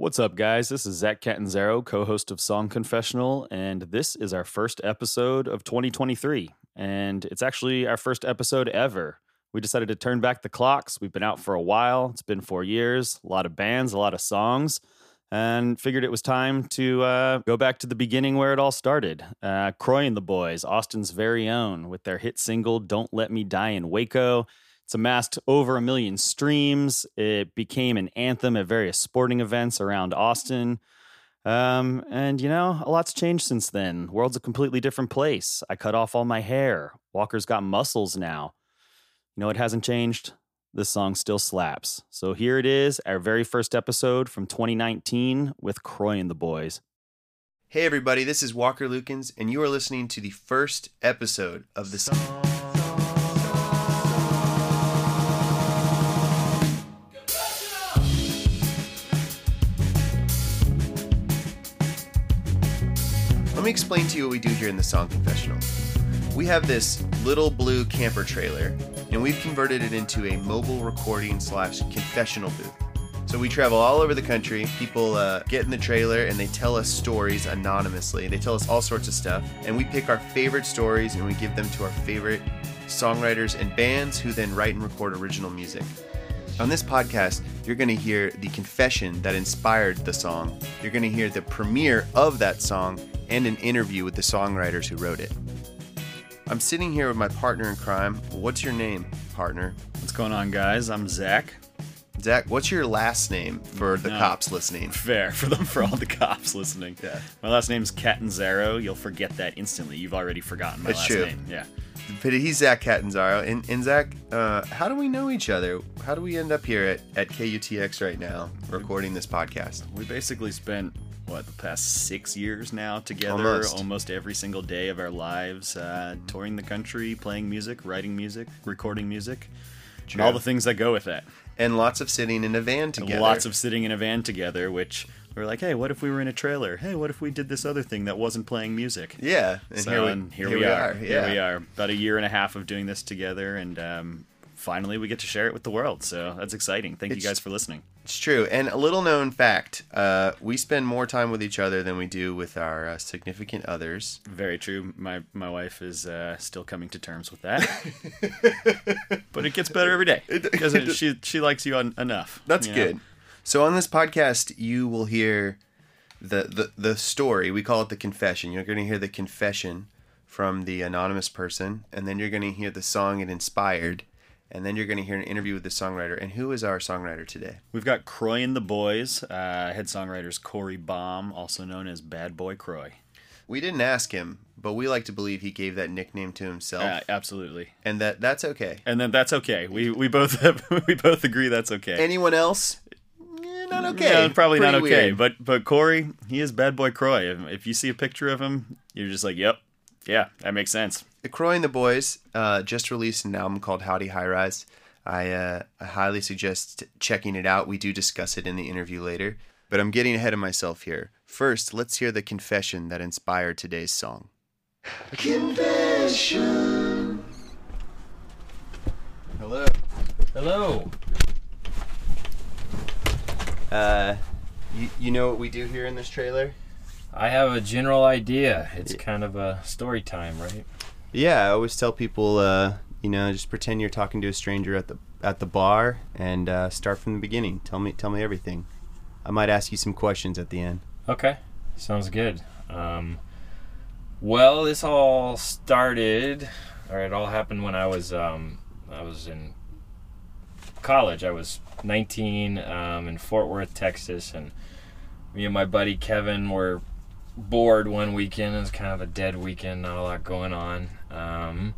What's up, guys? This is Zach Catanzaro, co host of Song Confessional, and this is our first episode of 2023. And it's actually our first episode ever. We decided to turn back the clocks. We've been out for a while, it's been four years, a lot of bands, a lot of songs, and figured it was time to uh, go back to the beginning where it all started. Uh, Croy and the Boys, Austin's very own, with their hit single Don't Let Me Die in Waco. It's amassed over a million streams. It became an anthem at various sporting events around Austin. Um, and you know, a lot's changed since then. The world's a completely different place. I cut off all my hair. Walker's got muscles now. You know what hasn't changed? This song still slaps. So here it is, our very first episode from 2019 with Croy and the Boys. Hey everybody, this is Walker Lukens, and you are listening to the first episode of the. Let me explain to you what we do here in the Song Confessional. We have this little blue camper trailer, and we've converted it into a mobile recording slash confessional booth. So we travel all over the country. People uh, get in the trailer and they tell us stories anonymously. They tell us all sorts of stuff, and we pick our favorite stories and we give them to our favorite songwriters and bands who then write and record original music. On this podcast, you're going to hear the confession that inspired the song. You're going to hear the premiere of that song and an interview with the songwriters who wrote it. I'm sitting here with my partner in crime. What's your name, partner? What's going on, guys? I'm Zach. Zach, what's your last name for the No. cops listening? Fair for them for all the cops listening. Yeah. My last name's Catanzaro. You'll forget that instantly. You've already forgotten my It's last true. name. Yeah. But he's Zach Catanzaro. And, and Zach, uh, how do we know each other? How do we end up here at, at KUTX right now recording this podcast? We basically spent what the past six years now together, Almost. almost, every single day of our lives, uh, touring the country, playing music, writing music, recording music, True. and all the things that go with that. And lots of sitting in a van And together. Lots of sitting in a van together, which we're like, hey, what if we were in a trailer? Hey, what if we did this other thing that wasn't playing music? Yeah. And so here we, and here, we, are. Here Yeah. we are. About a year and a half of doing this together, and um, finally we get to share it with the world. So that's exciting. Thank It's- you guys for listening. It's true. And a little known fact uh, we spend more time with each other than we do with our uh, significant others. Very true. My my wife is uh, still coming to terms with that, but it gets better every day. Because she she likes you un- enough. That's you know? good. So on this podcast, you will hear the, the the story. We call it the confession. You're going to hear the confession from the anonymous person, and then you're going to hear the song it inspired, and then you're going to hear an interview with the songwriter. And who is our songwriter today? We've got Croy and the Boys. Uh, head songwriters Corey Baum, also known as Bad Boy Croy. We didn't ask him, but we like to believe he gave that nickname to himself, Uh, absolutely. and that that's okay. And then that's okay. We we both we both agree that's okay. Anyone else? Not okay. Yeah, probably not okay. weird. But but Corey, he is Bad Boy Croy. If, if you see a picture of him, you're just like, yep, yeah, that makes sense. Croy and the Boys uh, just released an album called Howdy High Rise. I, uh, I highly suggest checking it out. We do discuss it in the interview later, but I'm getting ahead of myself here. First, let's hear the confession that inspired today's song. Confession. Hello. Hello. Uh, you, you know what we do here in this trailer? I have a general idea. It's kind of a story time, right? Yeah, I always tell people, uh, you know, just pretend you're talking to a stranger at the at the bar and uh, start from the beginning. Tell me, tell me everything. I might ask you some questions at the end. Okay. Sounds good. Um, well, this all started, or it all happened when I was um, I was in college. I was 19 um, in Fort Worth, Texas, and me and my buddy Kevin were bored one weekend. It was kind of a dead weekend, not a lot going on. Um,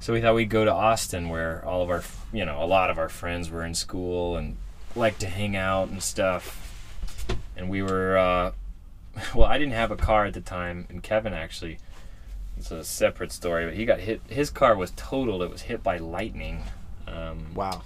so we thought we'd go to Austin, where all of our, you know, a lot of our friends were in school and liked to hang out and stuff. And we were, uh, well, I didn't have a car at the time, and Kevin actually. It's a separate story, but he got hit. His car was totaled. It was hit by lightning. Um, Wow.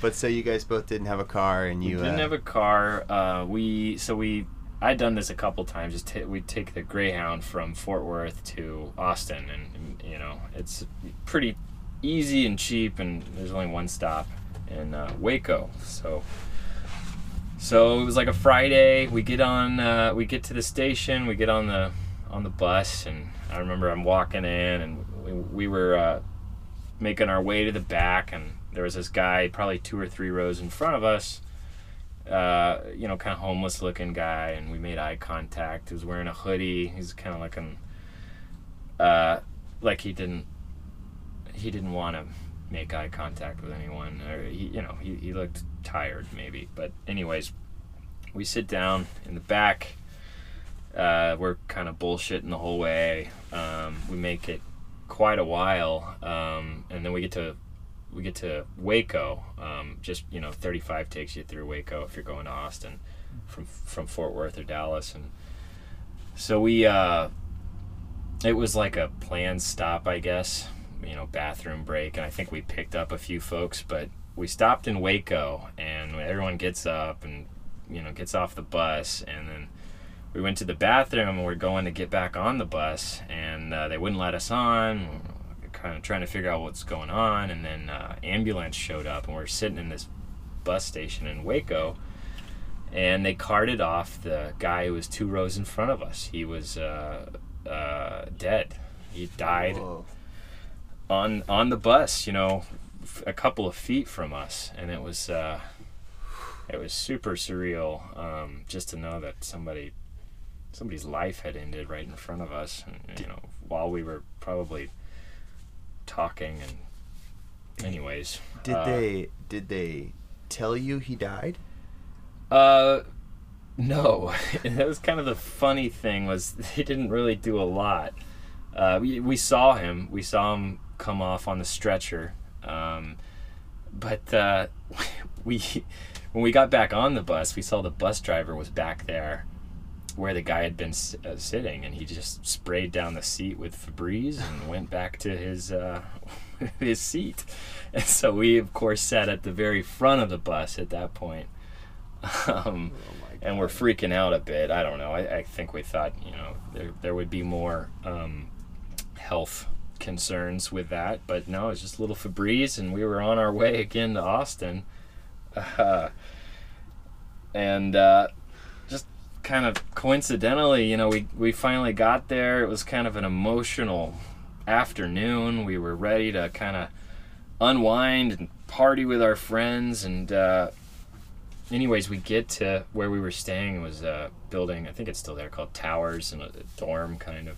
But so you guys both didn't have a car, and you didn't uh, have a car. Uh, we so we I'd done this a couple times. Just ta- we take the Greyhound from Fort Worth to Austin, and, and, you know it's pretty easy and cheap, and there's only one stop in uh, Waco. So So it was like a Friday. We get on, uh, we get to the station. We get on the on the bus, and I remember I'm walking in, and we, we were uh, making our way to the back, and there was this guy, probably two or three rows in front of us. Uh, you know, kind of homeless looking guy, and we made eye contact. He was wearing a hoodie. He's kind of looking, uh, like he didn't, he didn't want to make eye contact with anyone, or he, you know, he, he looked tired maybe. But anyways, we sit down in the back. Uh, we're kind of bullshitting the whole way. Um, we make it quite a while, um, and then we get to we get to Waco. Um, just you know, 35 takes you through Waco if you're going to Austin from from Fort Worth or Dallas, and so we uh, it was like a planned stop, I guess. You know, bathroom break, and I think we picked up a few folks, but we stopped in Waco, and everyone gets up and you know gets off the bus, and then we went to the bathroom and we're going to get back on the bus, and uh, they wouldn't let us on kind of trying to figure out what's going on, and then uh, ambulance showed up, and we're sitting in this bus station in Waco, and they carted off the guy who was two rows in front of us. He was uh, uh, dead. He died Whoa. on on the bus. You know, f- a couple of feet from us, and it was uh, it was super surreal um, just to know that somebody somebody's life had ended right in front of us, and you know, while we were probably talking and anyways Did uh, they did they tell you he died? uh no. And that was kind of the funny thing was they didn't really do a lot. Uh we, we saw him. We saw him come off on the stretcher. Um but uh we when we got back on the bus we saw the bus driver was back there where the guy had been s- uh, sitting and he just sprayed down the seat with Febreze and went back to his uh, his seat. And so we of course sat at the very front of the bus at that point. Um, and we're freaking out a bit. I don't know. I, I think we thought, you know, there there would be more um, health concerns with that, but no, it's just a little Febreze, and we were on our way again to Austin. Uh, and uh, kind of coincidentally, you know, we, we finally got there. It was kind of an emotional afternoon. We were ready to kind of unwind and party with our friends. And, uh, anyways, we get to where we were staying. It was a building, I think it's still there, called Towers, and a, a dorm kind of.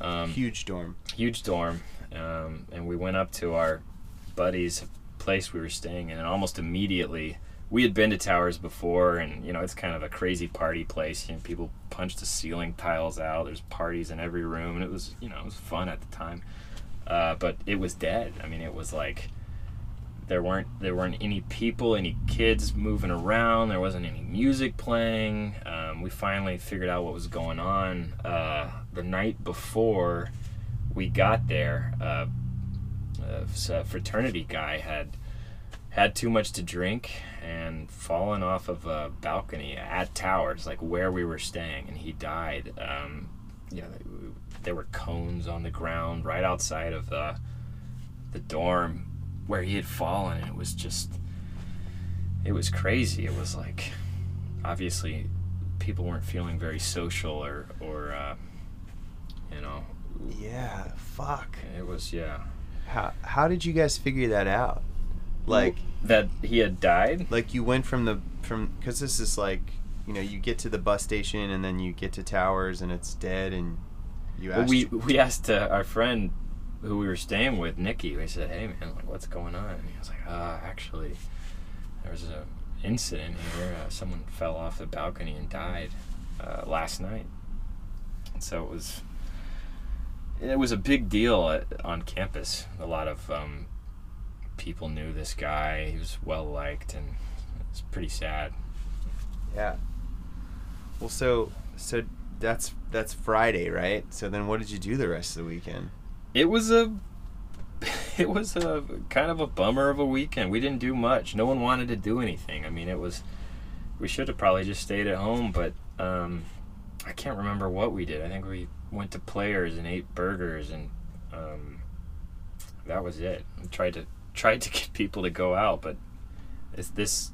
Um, Huge dorm. huge dorm, um, and we went up to our buddy's place we were staying in, and almost immediately we had been to Towers before, and you know it's kind of a crazy party place. You know, people punch the ceiling tiles out. There's parties in every room, and it was you know it was fun at the time. Uh, but it was dead. I mean, it was like there weren't there weren't any people, any kids moving around. There wasn't any music playing. Um, we finally figured out what was going on uh, the night before we got there. Uh, a fraternity guy had had too much to drink and fallen off of a balcony at Towers, like where we were staying, and he died. Um, you know, there were cones on the ground right outside of the the dorm where he had fallen, and it was just it was crazy. It was like obviously people weren't feeling very social or or uh, you know Yeah, fuck. it was yeah How how did you guys figure that out? Like that he had died. like you went from the from because this is like you know you get to the bus station and then you get to towers and it's dead and you Well, we we asked uh, our friend who we were staying with, Nikki. We said, "Hey man, like what's going on?" And he was like, "Uh, actually, there was a incident here. Uh, someone fell off the balcony and died uh, last night." And so it was it was a big deal at, on campus. A lot of um, people knew this guy. He was well liked, and it's pretty sad. yeah. Well, so so that's that's Friday, right? So then what did you do the rest of the weekend? it was a it was a kind of a bummer of a weekend. We didn't do much. No one wanted to do anything. I mean, it was we should have probably just stayed at home, but um, I can't remember what we did. I think we went to Players and ate burgers, and um, that was it. We tried to tried to get people to go out, but it's this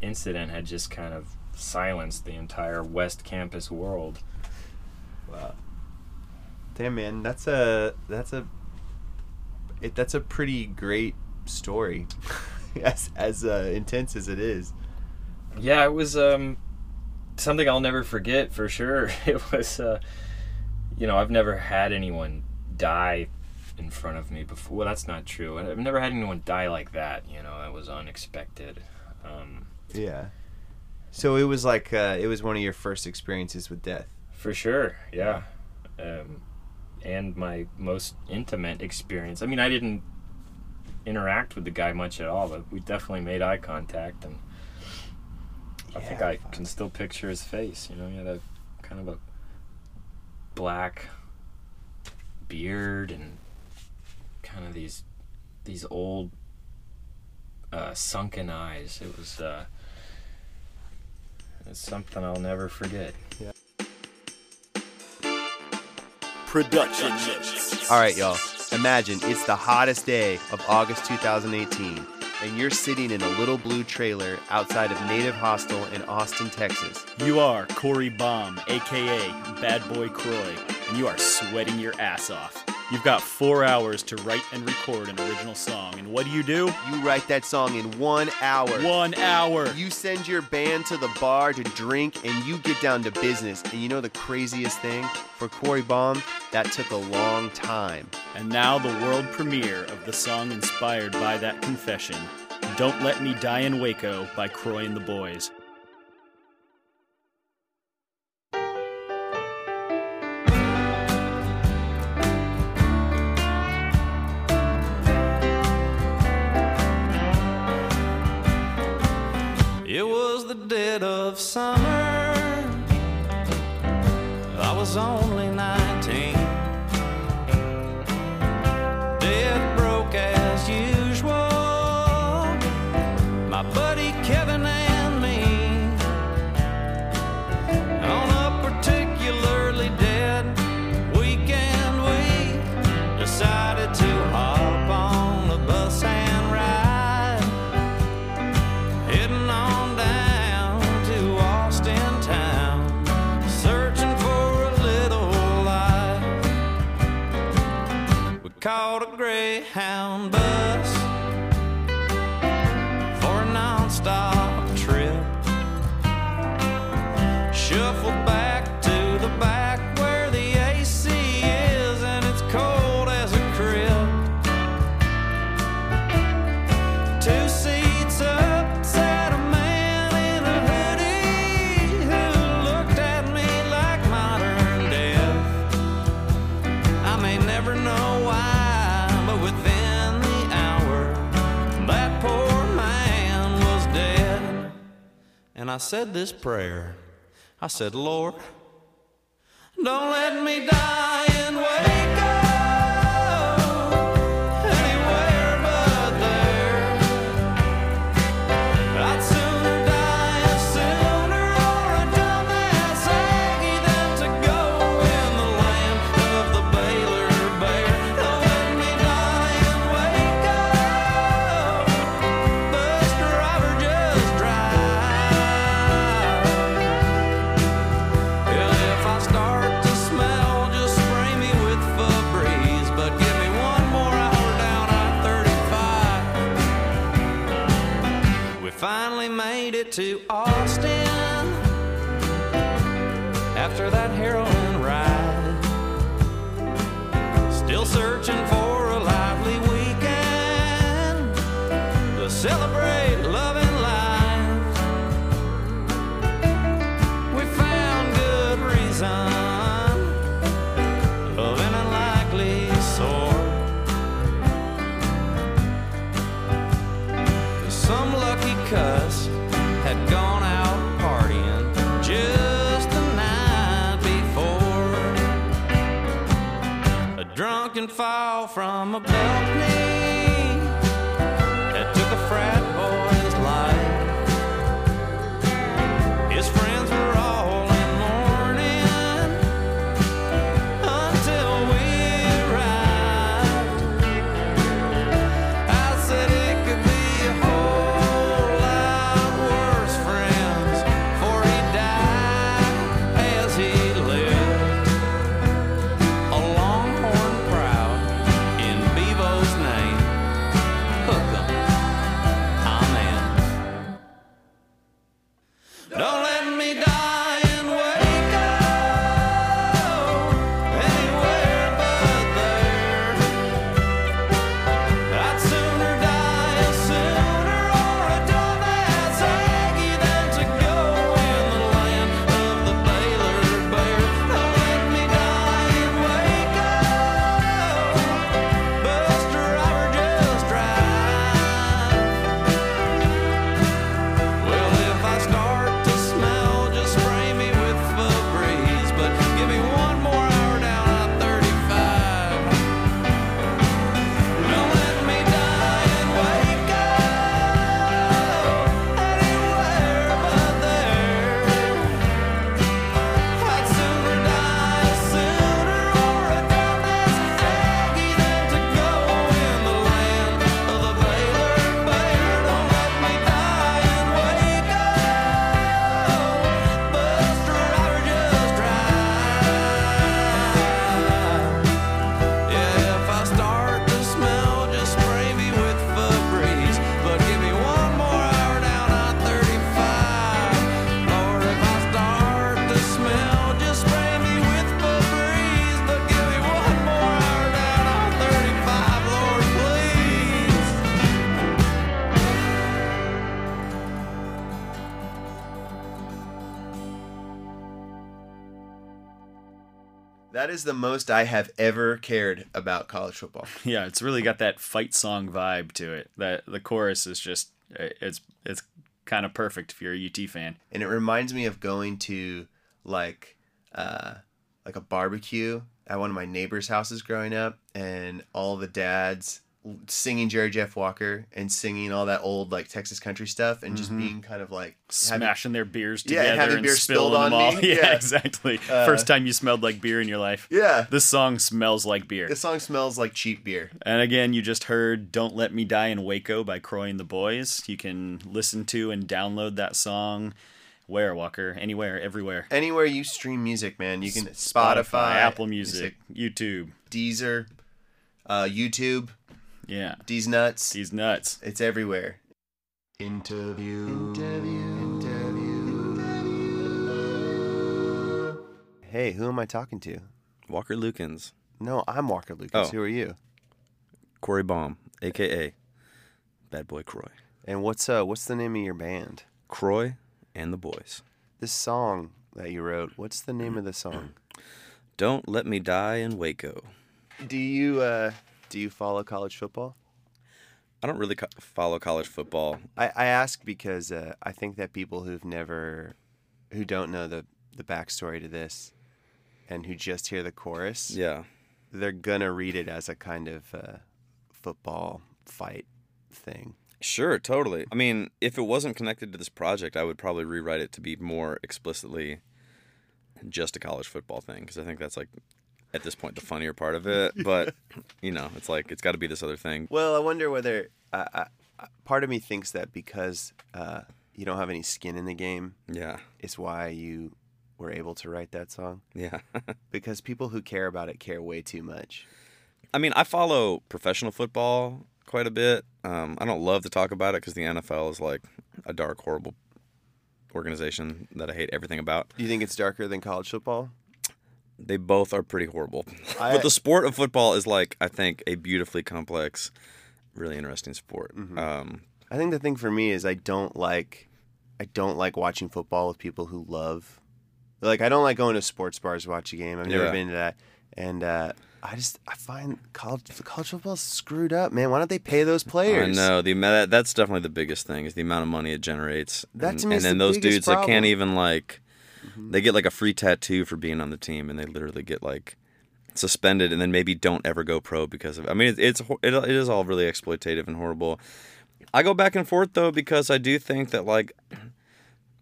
incident had just kind of silenced the entire West Campus world. Wow. Damn man, that's a that's a it, that's a pretty great story, as as uh, intense as it is. Yeah, it was um, something I'll never forget for sure. It was, uh, you know, I've never had anyone die in front of me before. Well, that's not true. I've never had anyone die like that. You know, that was unexpected. Um, Yeah. So it was like uh, it was one of your first experiences with death. For sure, yeah. Um, and my most intimate experience. I mean, I didn't interact with the guy much at all, but we definitely made eye contact, and I think I can still picture his face. You know, he had a kind of a black beard and kind of these these old uh, sunken eyes. It was uh, it's something I'll never forget. Yeah. Production All right, y'all. Imagine it's the hottest day of August 2018, and you're sitting in a little blue trailer outside of Native Hostel in Austin, Texas. You are Corey Baum, aka Bad Boy Croy, and you are sweating your ass off. You've got four hours to write and record an original song, and what do you do? You write that song in one hour. One hour. You send your band to the bar to drink and you get down to business. And you know the craziest thing? For Corey Baum, that took a long time. And now the world premiere of the song inspired by that confession, Don't Let Me Die in Waco by Croy and the Boys. Of summer. I was only And I said this prayer I said, Lord, don't let me die in Waco. To Austin after that heroin ride. Still searching for from a balcony is the most I have ever cared about college football. Yeah, it's really got that fight song vibe to it. That the chorus is just it's it's kind of perfect if you're a UT fan. and it reminds me of going to like uh like a barbecue at one of my neighbors' houses growing up and all the dads singing Jerry Jeff Walker and singing all that old like Texas country stuff and just being kind of like having- Smashing their beers Yeah, together and having and beer spilled them on all. me. Yeah, Yeah. exactly. Uh, First time you smelled like beer in your life. yeah This song smells like beer. This song smells like cheap beer And again, you just heard Don't Let Me Die in Waco by Croy and the Boys. You can listen to and download that song where, Walker? Anywhere, everywhere. anywhere you stream music man you can Spotify, Apple Music, YouTube. Deezer uh YouTube Yeah. D's nuts These nuts. it's everywhere interview Hey, who am I talking to? Walker Lukens, No, I'm Walker Lucas. Oh. Who are you? Corey Baum, aka Bad Boy Croy. And what's uh what's the name of your band? Croy and the Boys. This song that you wrote, what's the name of the song? Don't let me die in Waco. Do you uh do you follow college football? I don't really co- follow college football. I, I ask because uh, I think that people who've never who don't know the the backstory to this and who just hear the chorus, Yeah. they're gonna read it as a kind of uh, football fight thing. Sure, totally. I mean, if it wasn't connected to this project, I would probably rewrite it to be more explicitly just a college football thing because I think that's like at this point the funnier part of it. But you know, it's like it's got to be this other thing. Well, I wonder whether uh, I, part of me thinks that because uh, you don't have any skin in the game, Yeah, it's why you were able to write that song. yeah. Because people who care about it care way too much. I mean, I follow professional football quite a bit. Um, I don't love to talk about it because the NFL is like a dark, horrible organization that I hate everything about. Do you think it's darker than college football? They both are pretty horrible. I- but the sport of football is like, I think, a beautifully complex, really interesting sport. Mm-hmm. Um, I think the thing for me is I don't like I don't like watching football with people who love like I don't like going to sports bars to watch a game. I've never Yeah. been to that. And uh, I just I find college college football's screwed up, man. Why don't they pay those players? I know the that, that's definitely the biggest thing is the amount of money it generates. That and, to me and then the those dudes that can't even like, Mm-hmm. they get like a free tattoo for being on the team, and they literally get like suspended, and then maybe don't ever go pro because of. I mean, it's, it's it, it is all really exploitative and horrible. I go back and forth though because I do think that like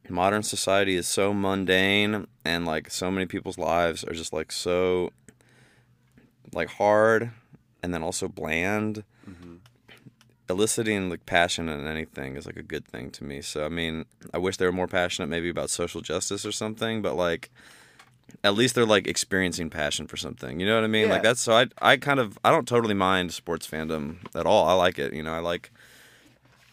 modern society is so mundane and like so many people's lives are just like so like hard and then also bland eliciting like passion in anything is like a good thing to me so i mean i wish they were more passionate maybe about social justice or something but like at least they're like experiencing passion for something you know what i mean Yeah. like that's so i i kind of i don't totally mind sports fandom at all i like it you know i like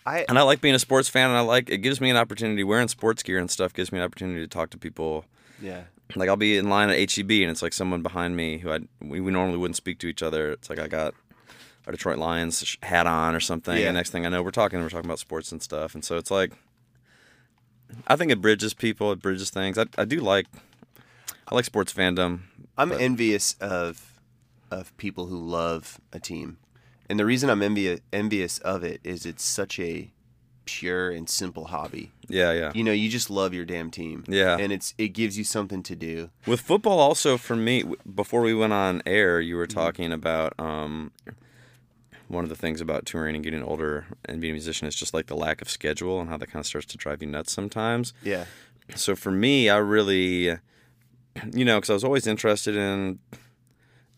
I and I like being a sports fan, and I like it gives me an opportunity. Wearing sports gear and stuff gives me an opportunity to talk to people. yeah. Like I'll be in line at HEB, and it's like someone behind me who I we, we normally wouldn't speak to each other. It's like I got a Detroit Lions hat on or something, Yeah. and next thing I know, we're talking. We're talking about sports and stuff, and so it's like I think it bridges people. It bridges things. I I do like I like sports fandom. I'm But- envious of of people who love a team, and the reason I'm envious envious of it is it's such a pure and simple hobby. Yeah, yeah. You know, you just love your damn team. Yeah. and it's it gives you something to do. With football, also for me, before we went on air, you Mm-hmm. were talking about um, one of the things about touring and getting older and being a musician is just like the lack of schedule and how that kind of starts to drive you nuts sometimes. Yeah, So for me, I really, you know, because I was always interested in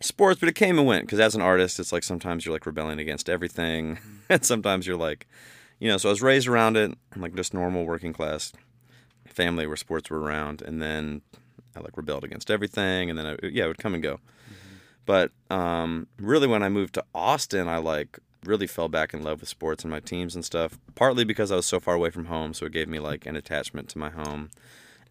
sports, but it came and went. Because as an artist, it's like sometimes you're like rebelling against everything, and sometimes you're like, you know. So I was raised around it, like just normal working class family where sports were around, and then I like rebelled against everything, and then I, yeah, it would come and go. But um, really, when I moved to Austin, I like really fell back in love with sports and my teams and stuff. Partly because I was so far away from home, so it gave me like an attachment to my home.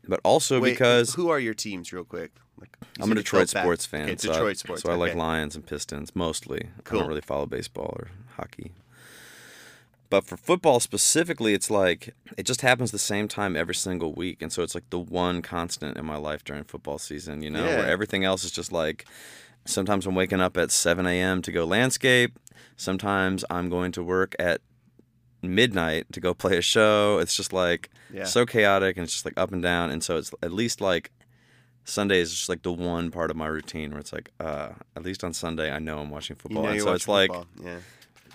But also Wait, because who are your teams, real quick? Like, I'm a Detroit sports fan. Okay, so Detroit I, sports. So I like. Lions and Pistons mostly. I don't really follow baseball or hockey. But for football specifically, it's like it just happens the same time every single week, and so it's like the one constant in my life during football season. You know, Yeah. where everything else is just like sometimes I'm waking up at 7 a.m. to go landscape. Sometimes I'm going to work at midnight to go play a show. It's just like Yeah. so chaotic and it's just like up and down. And so it's at least like Sunday is just like the one part of my routine where it's like, uh, at least on Sunday, I know I'm watching You football. know and so it's watching like, football. yeah.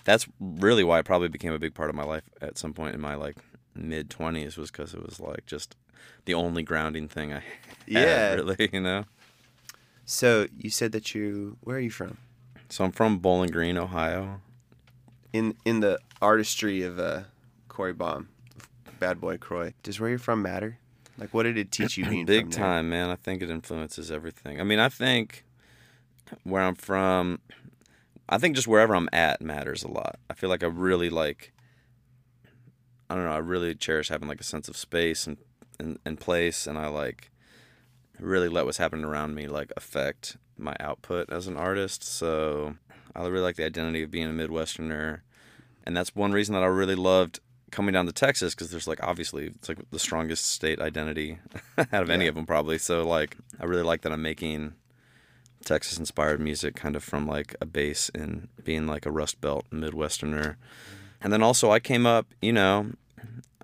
that's really why it probably became a big part of my life at some point in my like mid 20s was because it was like just the only grounding thing I had, Yeah. really, you know? So you said that you where are you from? So I'm from Bowling Green, Ohio. In in the artistry of uh, Corey Baum, Bad Boy Croy. Does where you're from matter? Like, what did it teach you being Big from there? time, man. I think it influences everything. I mean, I think where I'm from, I think just wherever I'm at matters a lot. I feel like I really like, I don't know, I really cherish having like a sense of space and, and, and place. And I like really let what's happening around me like affect my output as an artist. So I really like the identity of being a Midwesterner. And that's one reason that I really loved coming down to Texas because there's like obviously it's like the strongest state identity out of any of them probably. So like I really like that I'm making Texas inspired music kind of from like a base in being like a Rust Belt Midwesterner. And then also I came up, you know,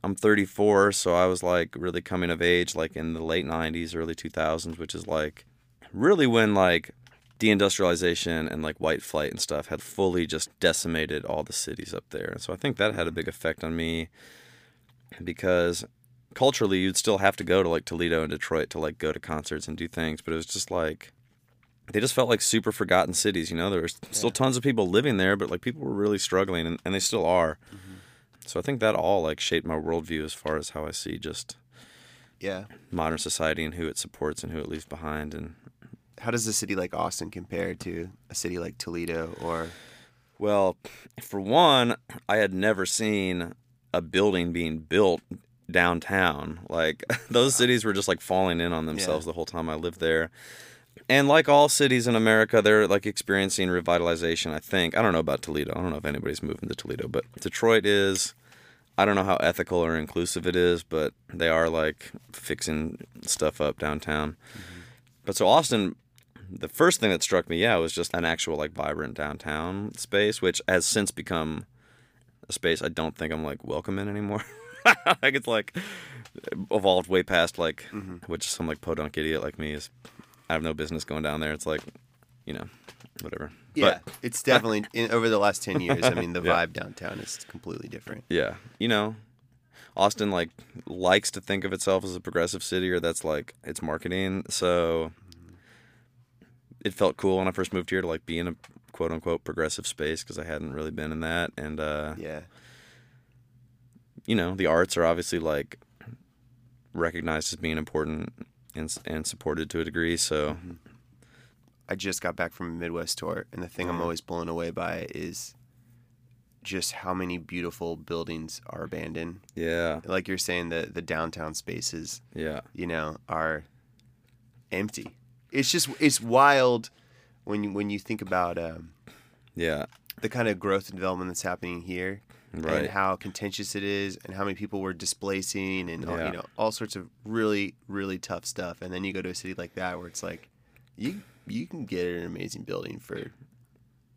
I'm 34, so I was like really coming of age like in the late 90s, early 2000s, which is like really when like deindustrialization and like white flight and stuff had fully just decimated all the cities up there. And so I think that had a big effect on me because culturally you'd still have to go to like Toledo and Detroit to like go to concerts and do things, but it was just like they just felt like super forgotten cities, you know. There was still tons of people living there, but like people were really struggling and, and they still are. Mm-hmm. So I think that all like shaped my worldview as far as how I see just Yeah. modern society and who it supports and who it leaves behind and How does a city like Austin compare to a city like Toledo or Well, for one, I had never seen a building being built downtown. Like those cities were just like falling in on themselves the whole time I lived there. And like all cities in America, they're like experiencing revitalization, I think. I don't know about Toledo. I don't know if anybody's moving to Toledo, but Detroit is I don't know how ethical or inclusive it is, but they are like fixing stuff up downtown. Mm-hmm. But so Austin, the first thing that struck me, yeah, was just an actual like vibrant downtown space, which has since become a space I don't think I'm like welcome in anymore. like it's like evolved way past like, mm-hmm. which some like podunk idiot like me is. I have no business going down there. It's like, you know, whatever. Yeah, But it's definitely in, over the last 10 years. I mean, the Yeah. vibe downtown is completely different. yeah, you know, Austin like likes to think of itself as a progressive city, or that's like its marketing. So it felt cool when I first moved here to like be in a quote unquote progressive space because I hadn't really been in that. And uh, Yeah. you know, the arts are obviously like recognized as being important and and supported to a degree. So I just got back from a Midwest tour, and the thing I'm always blown away by is just how many beautiful buildings are abandoned. yeah, Like you're saying, the the downtown spaces, yeah, you know, are empty. It's just it's wild when you when you think about um, yeah, the kind of growth and development that's happening here, right. and how contentious it is, and how many people we're displacing, and uh, all, Yeah. you know all sorts of really really tough stuff. And then you go to a city like that where it's like you you can get an amazing building for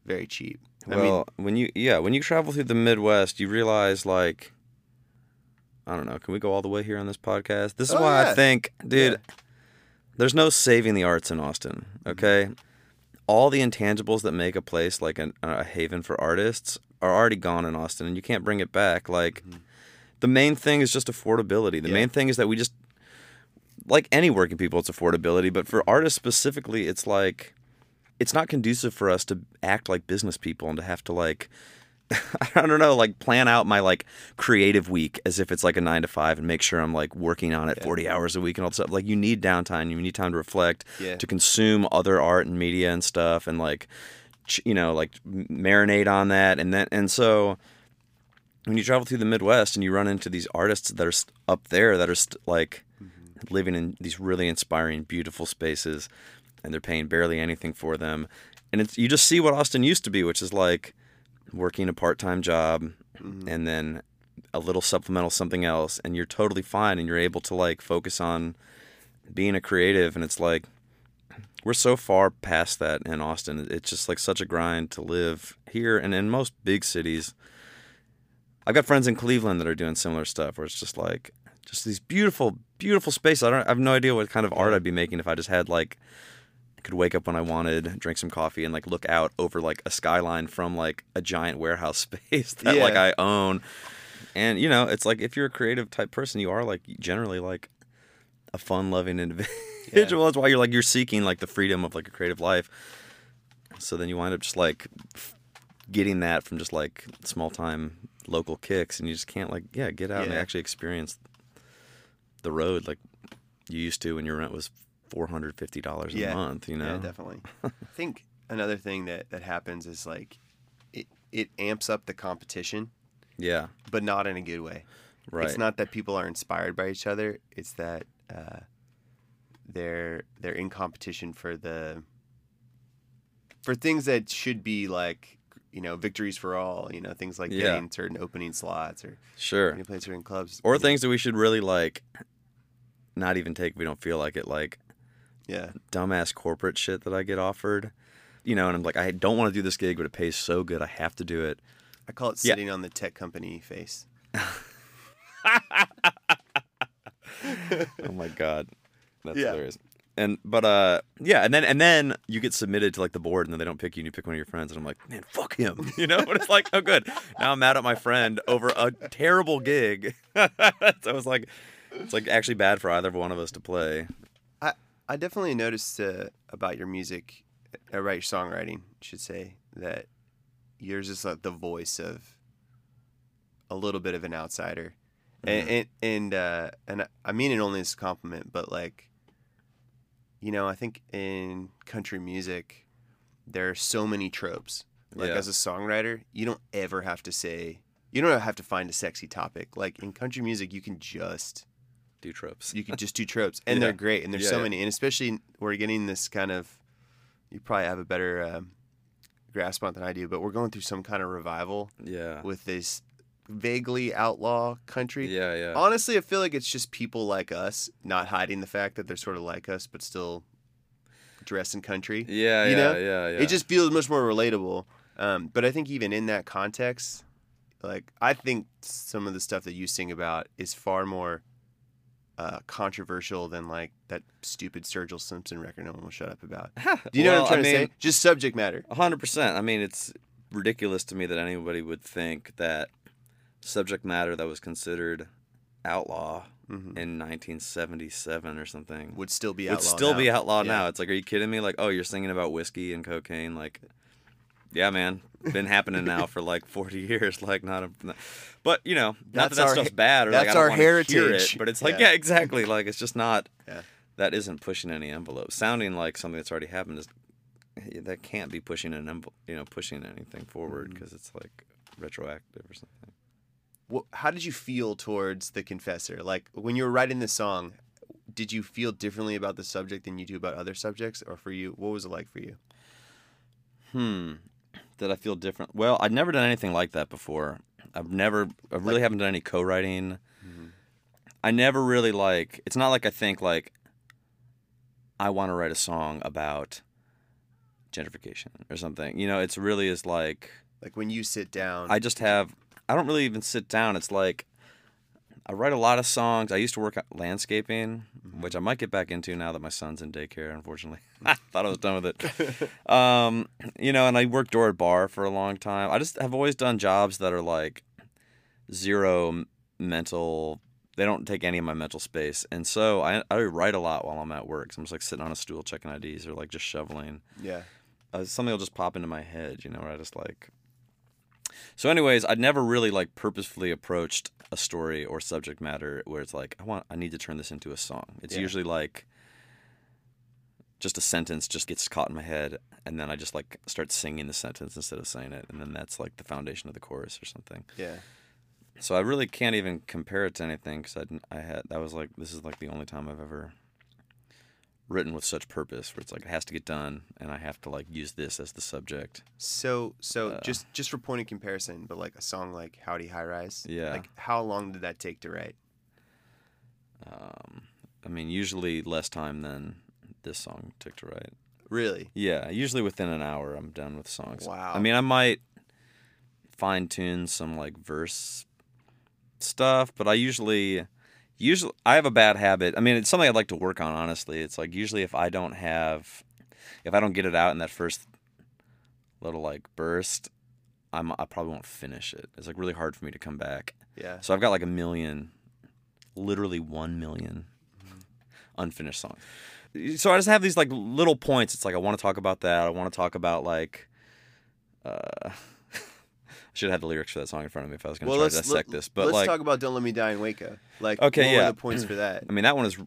very cheap. I mean, Well, when you yeah, when you travel through the Midwest, you realize like I don't know, can we go all the way here on this podcast? This is Oh, why yeah. I think, dude, Yeah. there's no saving the arts in Austin, mm-hmm. okay? All the intangibles that make a place like an, a haven for artists are already gone in Austin and you can't bring it back. Like mm-hmm. the main thing is just affordability. The Yeah. main thing is that we just like any working people it's affordability, but for artists specifically it's like it's not conducive for us to act like business people and to have to like I don't know, like plan out my like creative week as if it's like a nine to five and make sure I'm like working on it Yeah. 40 hours a week and all that stuff. Like you need downtime, you need time to reflect, Yeah. to consume other art and media and stuff and like, ch- you know, like marinate on that. And then, and so when you travel through the Midwest and you run into these artists that are up there that are st- like mm-hmm. living in these really inspiring, beautiful spaces and they're paying barely anything for them. And it's, you just see what Austin used to be, which is like, working a part-time job mm-hmm. and then a little supplemental something else and you're totally fine and you're able to like focus on being a creative and it's like we're so far past that in Austin. It's just like such a grind to live here and in most big cities. I've got friends in Cleveland that are doing similar stuff where it's just like just these beautiful, beautiful spaces. I don't I have no idea what kind of art I'd be making if I just had like I could wake up when I wanted, drink some coffee, and like look out over like a skyline from like a giant warehouse space that like I own. And you know, it's like if you're a creative type person, you are like generally like a fun loving individual. That's why you're like you're seeking like the freedom of like a creative life. So then you wind up just like getting that from just like small time local kicks, and you just can't like yeah get out and actually experience the road like you used to when your rent was four hundred fifty dollars a Yeah. month. You know, Yeah, definitely. I think another thing that that happens is like it it amps up the competition, yeah, but not in a good way. right. It's not that people are inspired by each other. It's that uh, they're they're in competition for the for things that should be like you know victories for all. You know things like Yeah. getting certain opening slots or sure. getting play certain clubs Or you know. things that we should really like not even take if we don't feel like it. Like Yeah, dumbass corporate shit that I get offered. You know, and I'm like, I don't want to do this gig, but it pays so good, I have to do it. I call it Yeah. sitting on the tech company face. oh my god, that's Yeah. hilarious. And but uh yeah, and then and then you get submitted to like the board, and then they don't pick you, and you pick one of your friends, and I'm like, man, fuck him, you know. But it's like, oh good, now I'm mad at my friend over a terrible gig. so it's like, it's like actually bad for either one of us to play. I definitely noticed uh, about your music, uh, about your songwriting, I should say that yours is like the voice of a little bit of an outsider, and and and, uh, and I mean it only as a compliment, but like, you know, I think in country music, there are so many tropes. Like Yeah. as a songwriter, you don't ever have to say. You don't have to find a sexy topic. Like in country music, you can just Do tropes. you can just do tropes, and Yeah. they're great. And there's Yeah, so yeah. many, and especially we're getting this kind of. You probably have a better um, grasp on it than I do, but we're going through some kind of revival Yeah. with this vaguely outlaw country. Yeah, yeah. Honestly, I feel like it's just people like us not hiding the fact that they're sort of like us, but still dressed in country. yeah, you yeah, know? yeah, yeah. It just feels much more relatable. Um, but I think even in that context, like I think some of the stuff that you sing about is far more uh, controversial than like that stupid Sturgill Simpson record no one will shut up about. Do you know Well, what I'm trying I to say? Just subject matter. Hundred percent. I mean, it's ridiculous to me that anybody would think that subject matter that was considered outlaw Mhm. in 1977 or something Would still be would outlaw still be now. outlawed Yeah. now. It's like, are you kidding me? Like, oh, you're singing about whiskey and cocaine? Like, yeah, man, been happening now for like 40 years. Like, not a, but you know, not That's that that stuff's bad or like, that's I don't our heritage. it, but it's like, Yeah. yeah, exactly. Like, it's just not. Yeah. That isn't pushing any envelope. Sounding like something that's already happened is that can't be pushing an envelope, you know, pushing anything forward Mm-hmm. because it's like retroactive or something. Wh- How did you feel towards the Confessor? Like when you were writing this song, did you feel differently about the subject than you do about other subjects, or for you, what was it like for you? Hmm. Did I feel different? Well, I'd never done anything like that before. I've never, I really haven't done any co-writing. Mm-hmm. I never really like. It's not like I think like. I want to write a song about gentrification or something. You know, it's really is like Like when you sit down, I just have. I don't really even sit down. It's like I write a lot of songs. I used to work at landscaping, which I might get back into now that my son's in daycare. Unfortunately, I thought I was done with it. Um, you know, and I worked door at bar for a long time. I just have always done jobs that are like zero mental. They don't take any of my mental space, and so I I write a lot while I'm at work. So I'm just like sitting on a stool checking IDs or like just shoveling yeah, uh, something will just pop into my head, you know, where I just like. So, anyways, I'd never really like purposefully approached a story or subject matter where it's like I want, I need to turn this into a song. It's Yeah. usually like just a sentence just gets caught in my head, and then I just like start singing the sentence instead of saying it, and then that's like the foundation of the chorus or something. yeah. So I really can't even compare it to anything because I, I had that was like this is like the only time I've ever written with such purpose, where it's like it has to get done, and I have to like use this as the subject. So so Uh. just just for point of comparison, but like a song like Howdy High Rise. Yeah. Like how long did that take to write? Um, I mean, usually less time than this song took to write. Really? Yeah, usually within an hour, I'm done with songs. Wow. I mean, I might fine tune some like verse stuff, but I usually, usually, I have a bad habit. I mean, it's something I'd like to work on. Honestly, it's like usually if I don't have, if I don't get it out in that first little like burst, I'm I probably won't finish it. It's like really hard for me to come back. Yeah. So I've got like a million, literally one million unfinished songs. So I just have these like little points. It's like I want to talk about that. I want to talk about like. Uh, should have had the lyrics for that song in front of me if I was going to Well, try to dissect let, this. But let's like, talk about "Don't Let Me Die in Waco." Like, Okay, what yeah. were the points for that? I mean, that one is,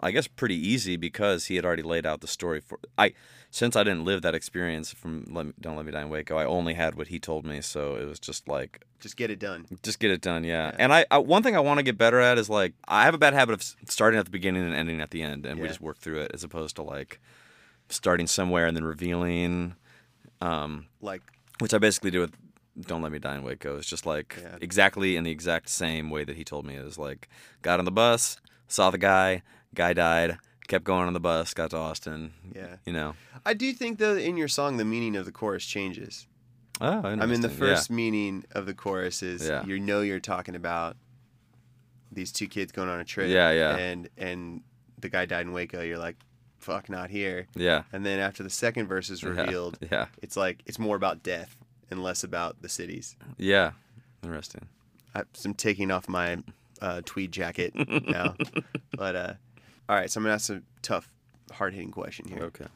I guess, pretty easy because he had already laid out the story for. I since I didn't live that experience from Let Me, "Don't Let Me Die in Waco," I only had what he told me, so it was just like Just get it done. just get it done, yeah. Yeah. And I, I one thing I want to get better at is like I have a bad habit of starting at the beginning and ending at the end, and we just work through it as opposed to like starting somewhere and then revealing, um, Like, which I basically do with "Don't Let Me Die in Waco." It's just like Yeah. exactly in the exact same way that he told me. It was like got on the bus, saw the guy, guy died, kept going on the bus, got to Austin. yeah. You know. I do think though in your song the meaning of the chorus changes. Oh, I understand. I mean, the first meaning of the chorus is Yeah. you know you're talking about these two kids going on a trip. Yeah, yeah. And and the guy died in Waco. You're like, fuck, not here. Yeah. Yeah. And then after the second verse is Yeah. revealed, Yeah. it's like it's more about death and less about the cities. Yeah. Interesting. I, I'm taking off my uh, tweed jacket now. but uh, all right, so I'm gonna ask a tough, hard hitting question here. Okay.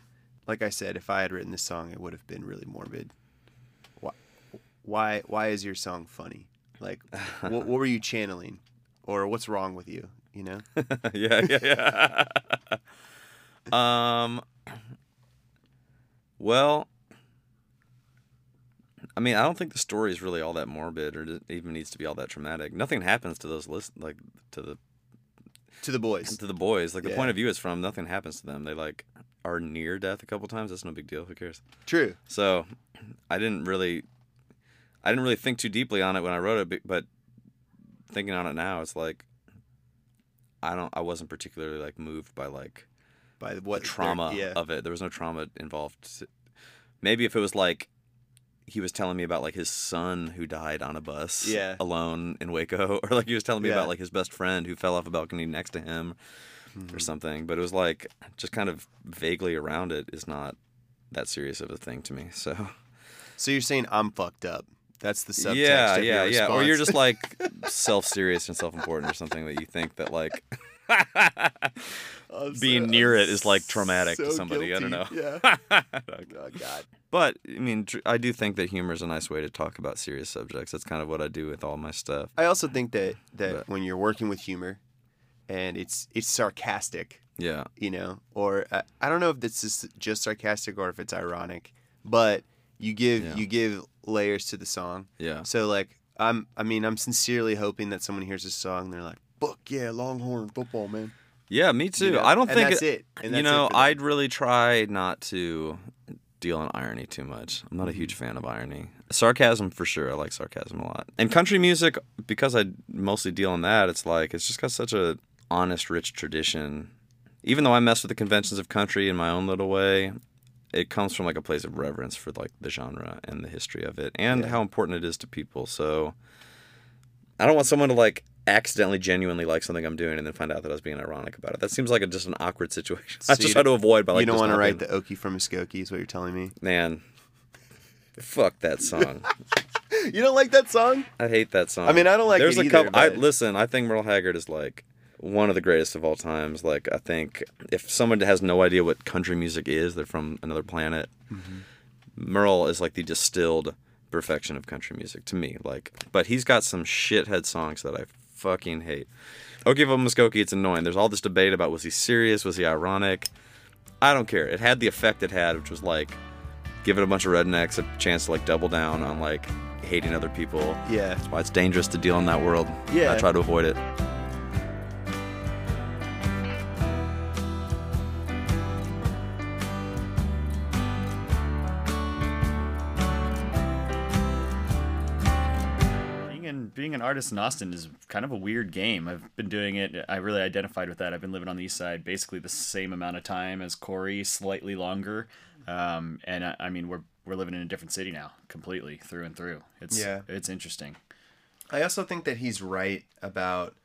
Like I said, if I had written this song, it would have been really morbid. Why? Why? Why is your song funny? Like, what, what were you channeling, or what's wrong with you? You know? yeah, yeah, yeah. um, well, I mean, I don't think the story is really all that morbid, or even needs to be all that traumatic. Nothing happens to those list, like to the to the boys. to the boys. Like the Yeah. point of view is from nothing happens to them. They like are near death a couple times. That's no big deal. Who cares? True. So, I didn't really, I didn't really think too deeply on it when I wrote it, but- thinking on it now, it's like. I don't. I wasn't particularly like moved by like By the what trauma Yeah. of it. There was no trauma involved. Maybe if it was like he was telling me about like his son who died on a bus Yeah. alone in Waco, or like he was telling me Yeah. about like his best friend who fell off a balcony next to him Mm-hmm. or something. But it was like just kind of vaguely around it is not that serious of a thing to me. So So you're saying I'm fucked up? That's the subtext. yeah, yeah, yeah. Or you're just like self-serious and self-important or something that you think that like being so- near I'm it is like traumatic to so somebody. I don't know. Yeah. oh God. But I mean, I do think that humor is a nice way to talk about serious subjects. That's kind of what I do with all my stuff. I also think that that But- when you're working with humor, and it's it's sarcastic, Yeah, you know, or uh, I don't know if this is just sarcastic or if it's ironic, but you give Yeah. you give layers to the song. yeah, So like I'm I mean I'm sincerely hoping that someone hears this song and they're like, "Fuck yeah, Longhorn football, man." yeah. Me too. You know? I don't and think that's it, it. And you that's it know, for. I'd really try not to deal in irony too much. I'm Mm-hmm. not a huge fan of irony. Sarcasm for sure. I like sarcasm a lot. And country music, because I mostly deal in that, it's like it's just got such a honest, rich tradition. Even though I mess with the conventions of country in my own little way, it comes from like a place of reverence for like the genre and the history of it and Yeah. how important it is to people. So I don't want someone to like accidentally genuinely like something I'm doing and then find out that I was being ironic about it. That seems like a, just an awkward situation. So I just try to avoid by like you don't want to write being- the Okie from Muskogee is what you're telling me. man. Fuck that song. You don't like that song? I hate that song. I mean, I don't like There's a either, couple. I listen. I think Merle Haggard is like one of the greatest of all times. Like I think if someone has no idea what country music is, they're from another planet. Mm-hmm. Merle is like the distilled perfection of country music to me. Like, but he's got some shithead songs that I fucking hate. Okie of Muskogee, it's annoying. There's all this debate about was he serious, was he ironic. I don't care. It had the effect it had, which was like giving a bunch of rednecks a chance to like double down on like hating other people. Yeah. That's why it's dangerous to deal in that world. Yeah. I try to avoid it. An artist in Austin is kind of a weird game. I've been doing it. I really identified with that. I've been living on the east side basically the same amount of time as Corey, slightly longer. Um, and I, I mean, we're we're living in a different city now, completely through and through. It's Yeah. it's interesting. I also think that he's right about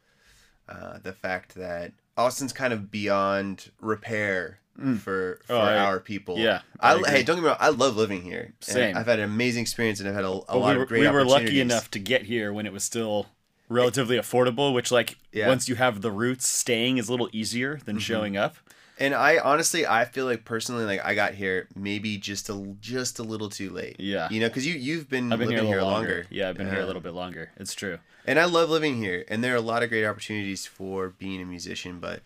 uh, the fact that Austin's kind of beyond repair for for Oh, I- our people. yeah, I I, hey, don't get me wrong. I love living here. Same. I've had an amazing experience, and I've had a, a lot we were, of great. we were lucky enough to get here when it was still relatively affordable. Which, like, Yeah. once you have the roots, staying is a little easier than Mm-hmm. showing up. And I honestly, I feel like personally, like I got here maybe just a just a little too late. Yeah. You know, because you you've been, I've been living here a here longer. longer. Yeah, I've been here a little bit longer. It's true. And I love living here, and there are a lot of great opportunities for being a musician. But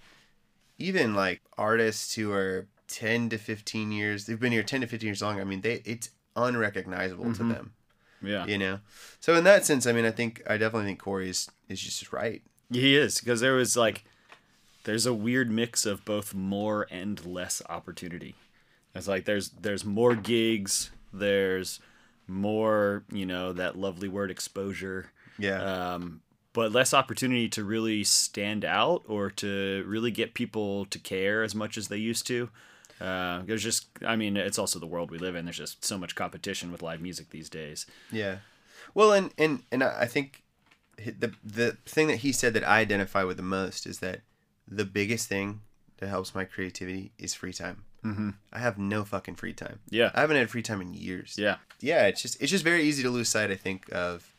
even like artists who are ten to fifteen years, they've been here ten to fifteen years long. I mean, they it's unrecognizable Mm-hmm. to them. Yeah. You know. So in that sense, I mean, I think I definitely think Corey is is just right. He is because there was like, there's a weird mix of both more and less opportunity. It's like there's there's more gigs, there's more you know that lovely word exposure, Yeah. um, but less opportunity to really stand out or to really get people to care as much as they used to. Uh, there's just, I mean, it's also the world we live in. There's just so much competition with live music these days. Yeah. Well, and and and I think the the thing that he said that I identify with the most is that the biggest thing that helps my creativity is free time. Mm-hmm. I have no fucking free time. Yeah. I haven't had free time in years. Yeah. Yeah. It's just it's just very easy to lose sight. I think of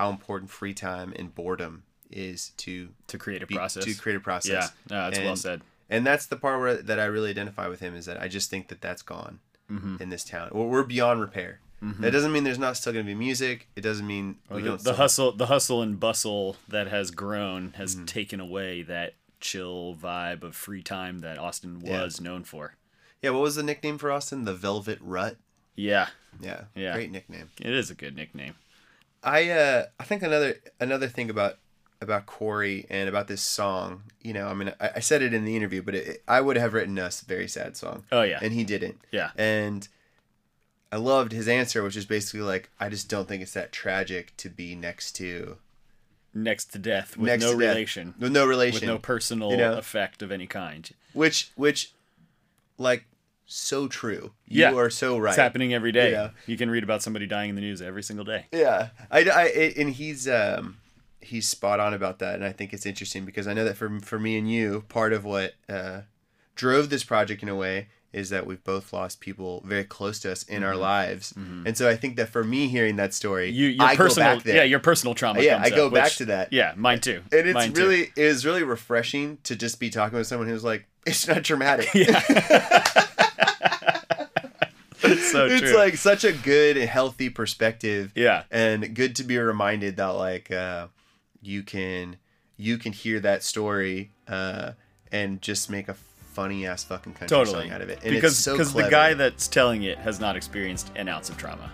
how important free time and boredom is to To create a be, process. to create a process. Yeah. That's well said. And that's the part where that I really identify with him is that I just think that that's gone Mm-hmm. in this town. We're, we're beyond repair. That doesn't mean there's not still going to be music. It doesn't mean we the, don't. the hustle the hustle and bustle that has grown has Mm-hmm. taken away that chill vibe of free time that Austin Yeah. was known for. Yeah, what was the nickname for Austin? The Velvet Rut. Yeah, Yeah, Yeah. great nickname. it is a good nickname. I uh, I think another another thing about about Corey and about this song, you know, I mean, I, I said it in the interview, but it, I would have written us a very sad song, Oh yeah, and he didn't. yeah, And I loved his answer, which is basically like, I just don't think it's that tragic to be next to next to death with next no to death. relation, with no relation, with no personal you know? effect of any kind. which which like so true. Yeah. you are so right. It's happening every day. Yeah. You can read about somebody dying in the news every single day. Yeah, I, I it- and he's um he's spot on about that, and I think it's interesting because I know that for for me and you, part of what uh, drove this project in a way is that we've both lost people very close to us in our lives, and so I think that for me hearing that story, Mm-hmm. You, your I personal, go back there. yeah, your personal trauma. Yeah, I go up, back which- to that. Yeah, mine too. and it's Mine really it was really refreshing to just be talking with someone who's like, it's not dramatic. It's so it's true. like such a good and healthy perspective yeah, and good to be reminded that like uh, you can you can hear that story uh, and just make a funny ass fucking country totally. song out of it. And because it's so because the guy that's telling it has not experienced an ounce of trauma.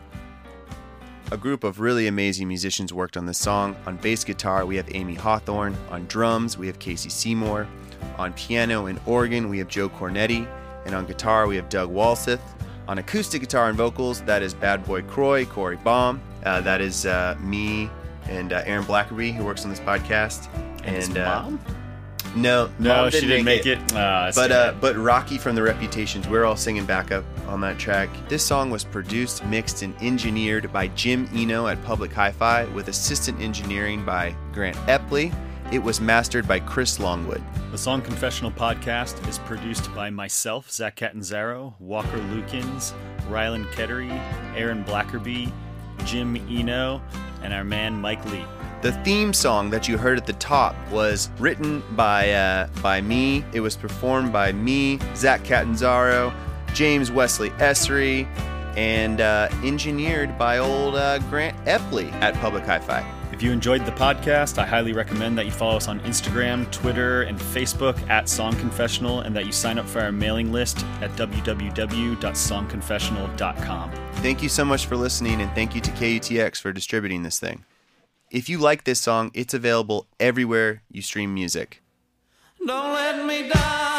a group of really amazing musicians worked on this song. On bass guitar we have amy hawthorne. On drums we have casey seymour. On piano and organ we have joe cornetti. And on guitar we have doug walseth on acoustic guitar and vocals that is bad boy croy corey baum uh, that is uh, me and uh, aaron blackerby who works on this podcast And, his uh, no No, she didn't make it. Ah, I see but uh, but Rocky from the Reputations, we're all singing backup on that track. This song was produced, mixed, and engineered by Jim Eno at Public Hi-Fi, with assistant engineering by Grant Epley. It was mastered by Chris Longwood. The Song Confessional podcast is produced by myself, Zach Catanzaro, Walker Lukens, Rylan Kettery, Aaron Blackerby, Jim Eno, and our man Mike Lee. The theme song that you heard at the top was written by uh, by me. It was performed by me, Zach Catanzaro, James Wesley Essery, and uh, engineered by old uh, Grant Epley at Public Hi-Fi. If you enjoyed the podcast, I highly recommend that you follow us on Instagram, Twitter, and Facebook at Song Confessional, and that you sign up for our mailing list at www.songconfessional.com. Thank you so much for listening, and thank you to KUTX for distributing this thing. If you like this song, it's available everywhere you stream music. Don't let me down.